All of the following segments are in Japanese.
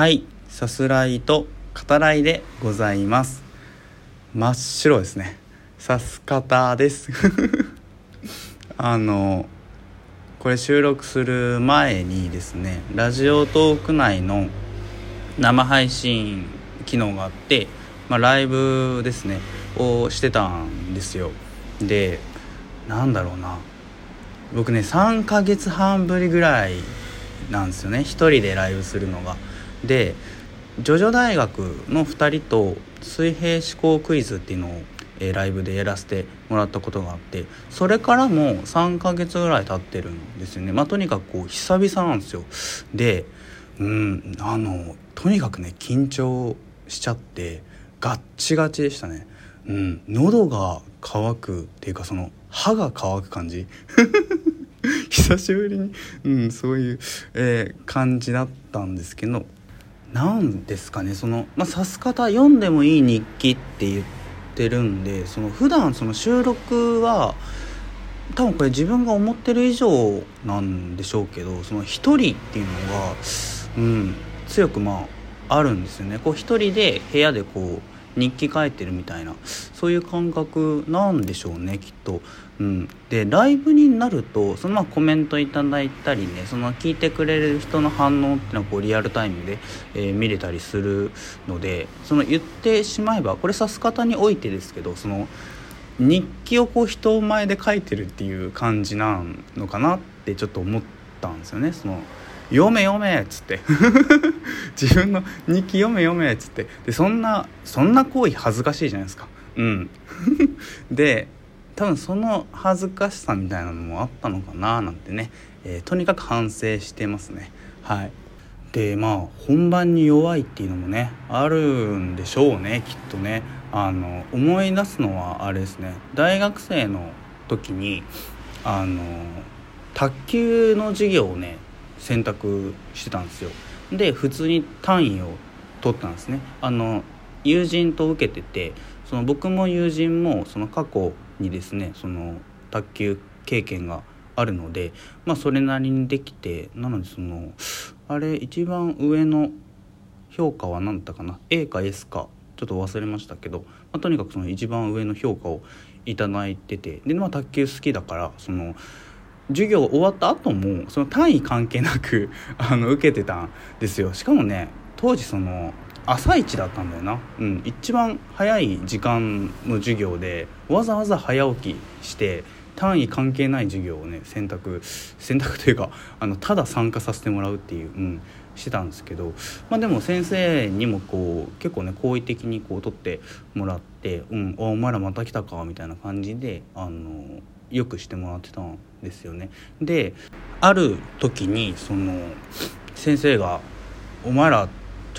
はい。さすらいと語らいでございます。真っ白ですね。さす方です。あのこれ収録する前にですねラジオトーク内の生配信機能があって、まあ、ライブですねをしてたんですよ。でなんだろうな。僕ね3ヶ月半ぶりぐらいなんですよね。一人でライブするのが。でジョジョ大学の2人と水平思考クイズっていうのを、えー、ライブでやらせてもらったことがあってそれからも3ヶ月ぐらい経ってるんですよね。まあとにかくこう久々なんですよ。でうんあのとにかくね緊張しちゃってガッチガチでしたね。うん喉が渇くっていうかその歯が乾く感じ。久しぶりに、うん、そういう、えー、感じだったんですけど何ですかねその、まあ、指す方読んでもいい日記って言ってるんでその普段その収録は多分これ自分が思ってる以上なんでしょうけどその一人っていうのが、うん、強くまああるんですよね。こう一人で部屋でこう日記書いてるみたいなそういう感覚なんでしょうねきっと。うん、でライブになるとそのまあコメントいただいたりねその聞いてくれる人の反応っていうのはこうリアルタイムで、えー、見れたりするのでその言ってしまえばこれ指す方においてですけどその日記をこう人前で書いてるっていう感じなのかなってちょっと思ったんですよね。その読め読めっつって。自分の日記読め読めっつって。でそんなそんな行為恥ずかしいじゃないですか。うん。で多分その恥ずかしさみたいなのもあったのかななんてね、えー、とにかく反省してますね。はい。でまあ本番に弱いっていうのもねあるんでしょうねきっとね。あの思い出すのはあれですね。大学生の時にあの卓球の授業をね選択してたんですよ。で普通に単位を取ったんですね。あの友人と受けててその僕も友人もその過去にですねその卓球経験があるのでまあそれなりにできてなのでそのあれ一番上の評価は何だったかな？A か S か。ちょっと忘れましたけど、まあ、とにかくその一番上の評価を頂いててでまあ卓球好きだからその授業終わった後もその単位関係なくあの受けてたんですよ。しかもね当時その朝一だったんだよな、うん、一番早い時間の授業でわざわざ早起きして単位関係ない授業をね選択選択というかあのただ参加させてもらうっていう、うん、してたんですけど、まあ、でも先生にもこう結構ね好意的にこう取ってもらって「うんお前らまた来たか」みたいな感じであのよくしてもらってたんですよね。である時にその先生が「お前ら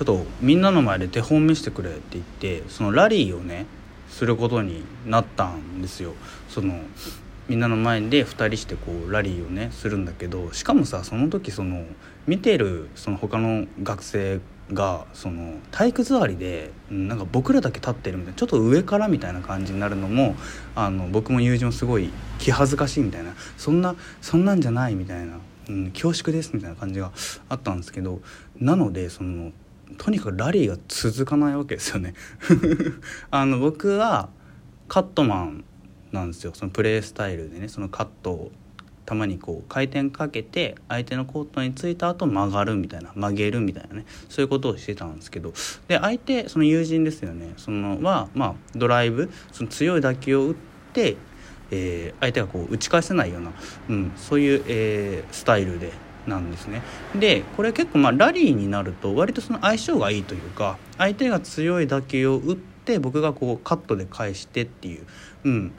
ちょっとみんなの前で手本見せてくれ」って言ってそのラリーをねすることになったんですよ。そのみんなの前で2人してこうラリーをねするんだけどしかもさその時その見てるその他の学生がその体育座りでなんか僕らだけ立ってるみたいなちょっと上からみたいな感じになるのもあの僕も友人もすごい気恥ずかしいみたいなそんなそんなんじゃないみたいな、うん、恐縮ですみたいな感じがあったんですけどなのでそのとにかくラリーが続かないわけですよね。あの僕はカットマンなんですよ。そのプレースタイルでねそのカットを球にこう回転かけて相手のコートについた後曲がるみたいな曲げるみたいなねそういうことをしてたんですけど。で相手その友人ですよね。そのは、まあ、ドライブその強い打球を打って、えー、相手がこう打ち返せないような、うん、そういう、えー、スタイルでなんですね。でこれ結構まあラリーになると割とその相性がいいというか相手が強い打球を打って僕がこうカットで返してっていう、うん、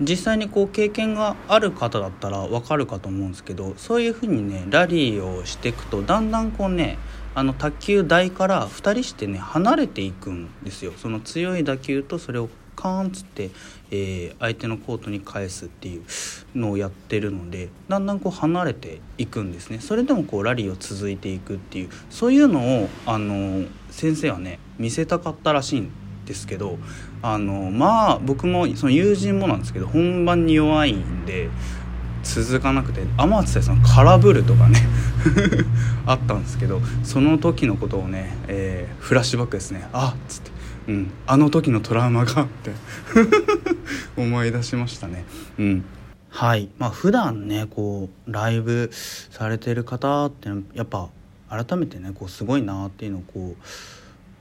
実際にこう経験がある方だったら分かるかと思うんですけどそういうふうにねラリーをしていくとだんだんこうねあの卓球台から2人してね離れていくんですよ。その強い打球とそれをカーンっつって、えー、相手のコートに返すっていうのをやってるのでだんだんこう離れていくんですね。それでもこうラリーを続いていくっていうそういうのをあの先生はね見せたかったらしいんですけどあのまあ僕もその友人もなんですけど本番に弱いんで続かなくて天津でその空振るとかねあったんですけどその時のことをね、えー、フラッシュバックですね。あっつって、うん、あの時のトラウマがって。思い出しましたね。うん。はい。まあ普段ねこうライブされてる方ってやっぱ改めてねこうすごいなっていうのをこ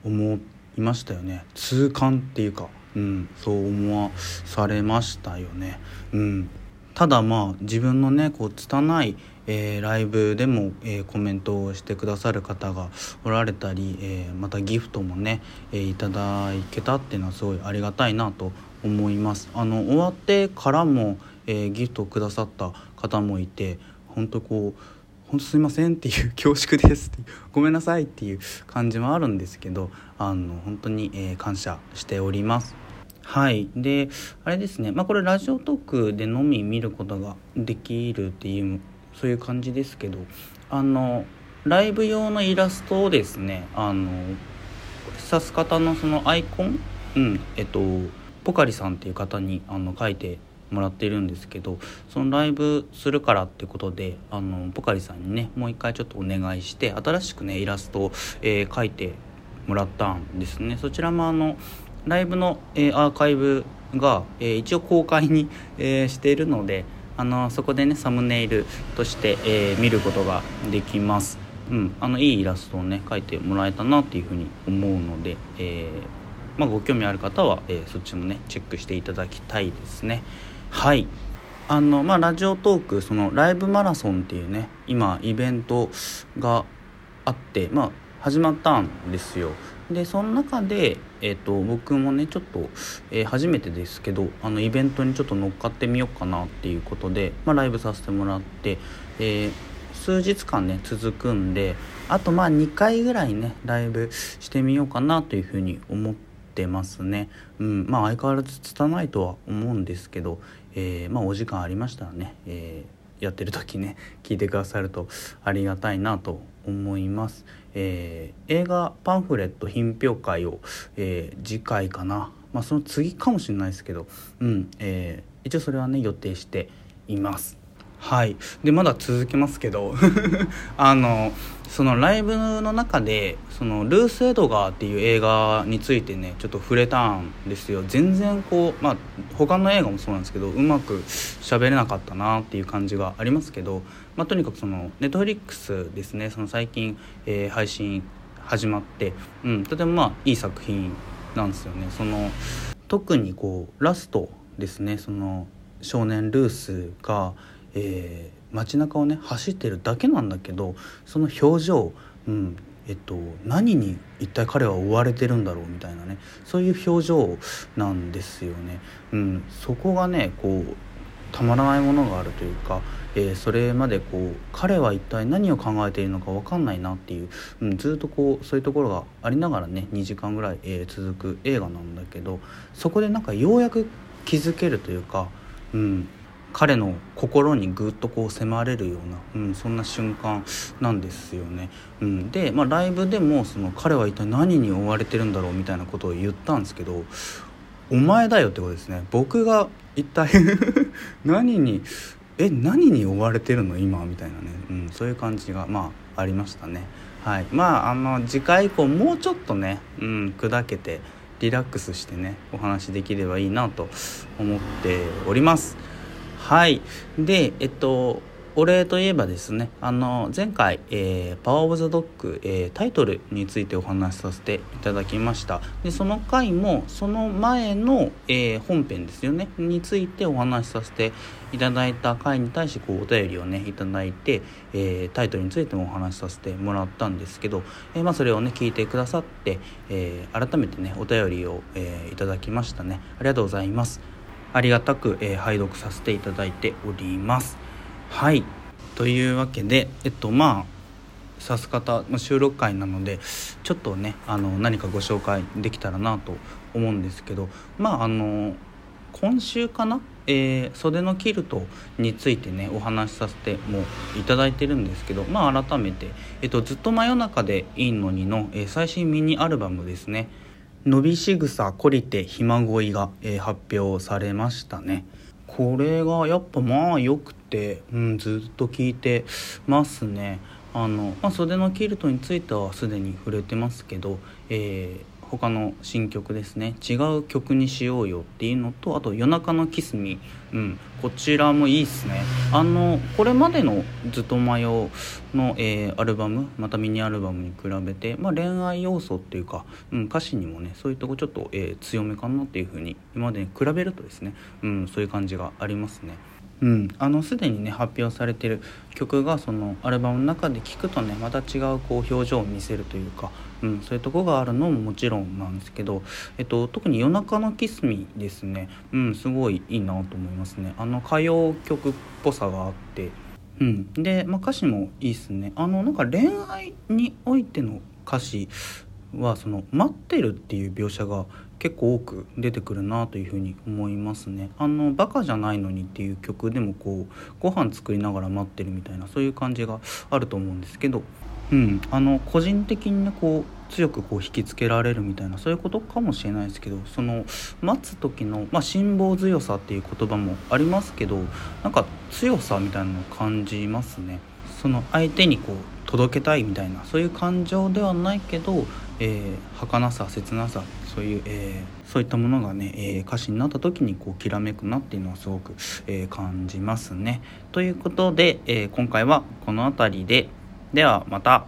う思いましたよね。痛感っていうか、うん、そう思わされましたよね。うん。ただまあ自分のねこう拙い、えー、ライブでも、えー、コメントをしてくださる方がおられたり、えー、またギフトもね、え、いただけたっていうのはすごいありがたいなと思います。あの終わってからも、え、ギフトをくださった方もいて本当こう本当すいませんっていう恐縮ですって ごめんなさいっていう感じもあるんですけどあの本当に、え、感謝しております。はい。であれですね。まあこれラジオトークでのみ見ることができるっていうそういう感じですけどあのライブ用のイラストをですねあの刺す方のそのアイコンうんえっとポカリさんっていう方にあの書いてもらってるんですけどそのライブするからってことであのポカリさんにねもう一回ちょっとお願いして新しくねイラストを、えー、描いてもらったんですね。そちらもあのライブの、えー、アーカイブが、えー、一応公開に、えー、しているのであのそこでねサムネイルとして、え見ることができます、うん、あのいいイラストをね描いてもらえたなっていうふうに思うので、えまあ、ご興味ある方は、えそっちもねチェックしていただきたいですね。はい。あのまあラジオトークそのライブマラソンっていうね今イベントがあってまあ始まったんですよ。でその中で、えーと、僕もねちょっと、えー、初めてですけどあのイベントにちょっと乗っかってみようかなっていうことで、まあ、ライブさせてもらって、えー、数日間ね続くんであとまあ2回ぐらいねライブしてみようかなというふうに思ってますね。うん、まあ相変わらず拙いとは思うんですけど、えー、まあお時間ありましたらね、えー、やってる時ね聞いてくださるとありがたいなと思います。えー、映画パンフレット品評会を、えー、次回かな、まあ、その次かもしれないですけど、うんえー、一応それはね予定しています。はいでまだ続けますけど あのそのライブの中でそのルース・エドガーっていう映画についてねちょっと触れたんですよ全然こうまあ他の映画もそうなんですけどうまく喋れなかったなっていう感じがありますけど、まあ、とにかくそのネットフリックスですね。その最近、えー、配信始まって、うん、とてもまあいい作品なんですよね。その特にこうラストですね。その少年ルースがえー、街中をね走ってるだけなんだけどその表情、うん。えっと、何に一体彼は追われてるんだろうみたいなね。そういう表情なんですよね。うん、そこがねこうたまらないものがあるというか、えー、それまでこう彼は一体何を考えているのか分かんないなっていう、うん、ずっとこうそういうところがありながらね2時間ぐらい、えー、続く映画なんだけどそこでなんかようやく気づけるというか、うん、彼の心にぐっとこう迫れるような、うん、そんな瞬間なんですよね。うん、で、まあ、ライブでもその彼は一体何に追われてるんだろうみたいなことを言ったんですけど「お前だよ」ってことですね。僕が一体 何にえ何に追われてるの？今みたいなね、うん、そういう感じがまあありましたね。はい、まああの次回以降もうちょっとね、うん、砕けてリラックスしてねお話できればいいなと思っております。はい。でえっとお礼といえばですねあの前回、えー、パワーオブザドッグ、えー、タイトルについてお話しさせていただきました。でその回もその前の、えー、本編ですよねについてお話しさせていただいた回に対してこうお便りをねいただいて、えタイトルについてもお話しさせてもらったんですけど、えまあ、それをね聞いてくださって、え改めてねお便りを、えいただきましたね。ありがとうございます。ありがたく、えー、拝読させていただいております。はい。というわけでえっとまあさす方、まあ、収録会なのでちょっとねあの何かご紹介できたらなと思うんですけどまああの今週かな、えー、袖のキルトについてねお話しさせてもいただいてるんですけどまあ改めて、えっと、ずっと真夜中でいいのにの、えー、最新ミニアルバムですね。伸びしぐさこりてひまごいが、えー、発表されましたね。これがやっぱまあ良くて、うん、ずっと聞いてますね。あの、まあ、袖のキルトについてはすでに触れてますけど、えー他の新曲ですね。違う曲にしようよっていうのとあと夜中のキスミうん。こちらもいいっすね。あのこれまでのずっと迷うの、えー、アルバムまたミニアルバムに比べて、まあ、恋愛要素っていうか、うん、歌詞にもねそういうとこちょっと、えー、強めかなっていう風に今までに比べるとですね、うん、そういう感じがありますね。うん、あのすでにね発表されてる曲がそのアルバムの中で聴くとねまた違うこう表情を見せるというか、うん、そういうとこがあるのももちろんなんですけど、えっと、特に「夜中のキスミ」ですね、うん、すごいいいなと思いますね。あの歌謡曲っぽさがあって。うん、で、まあ、歌詞もいいっすね。あのなんか恋愛においての歌詞はその待ってるっていう描写が結構多く出てくるなというふうに思いますね。あのバカじゃないのにっていう曲でもこうご飯作りながら待ってるみたいなそういう感じがあると思うんですけど、うん、あの個人的にねこう強くこう引きつけられるみたいなそういうことかもしれないですけどその待つ時の、まあ、辛抱強さっていう言葉もありますけどなんか強さみたいなのを感じますね。その相手にこう届けたいみたいなそういう感情ではないけど、えー、儚さ切なさそういう、えー、そういったものがね、えー、歌詞になった時にこうきらめくなっていうのはすごく、え感じますね。ということで、え今回はこの辺りでではまた。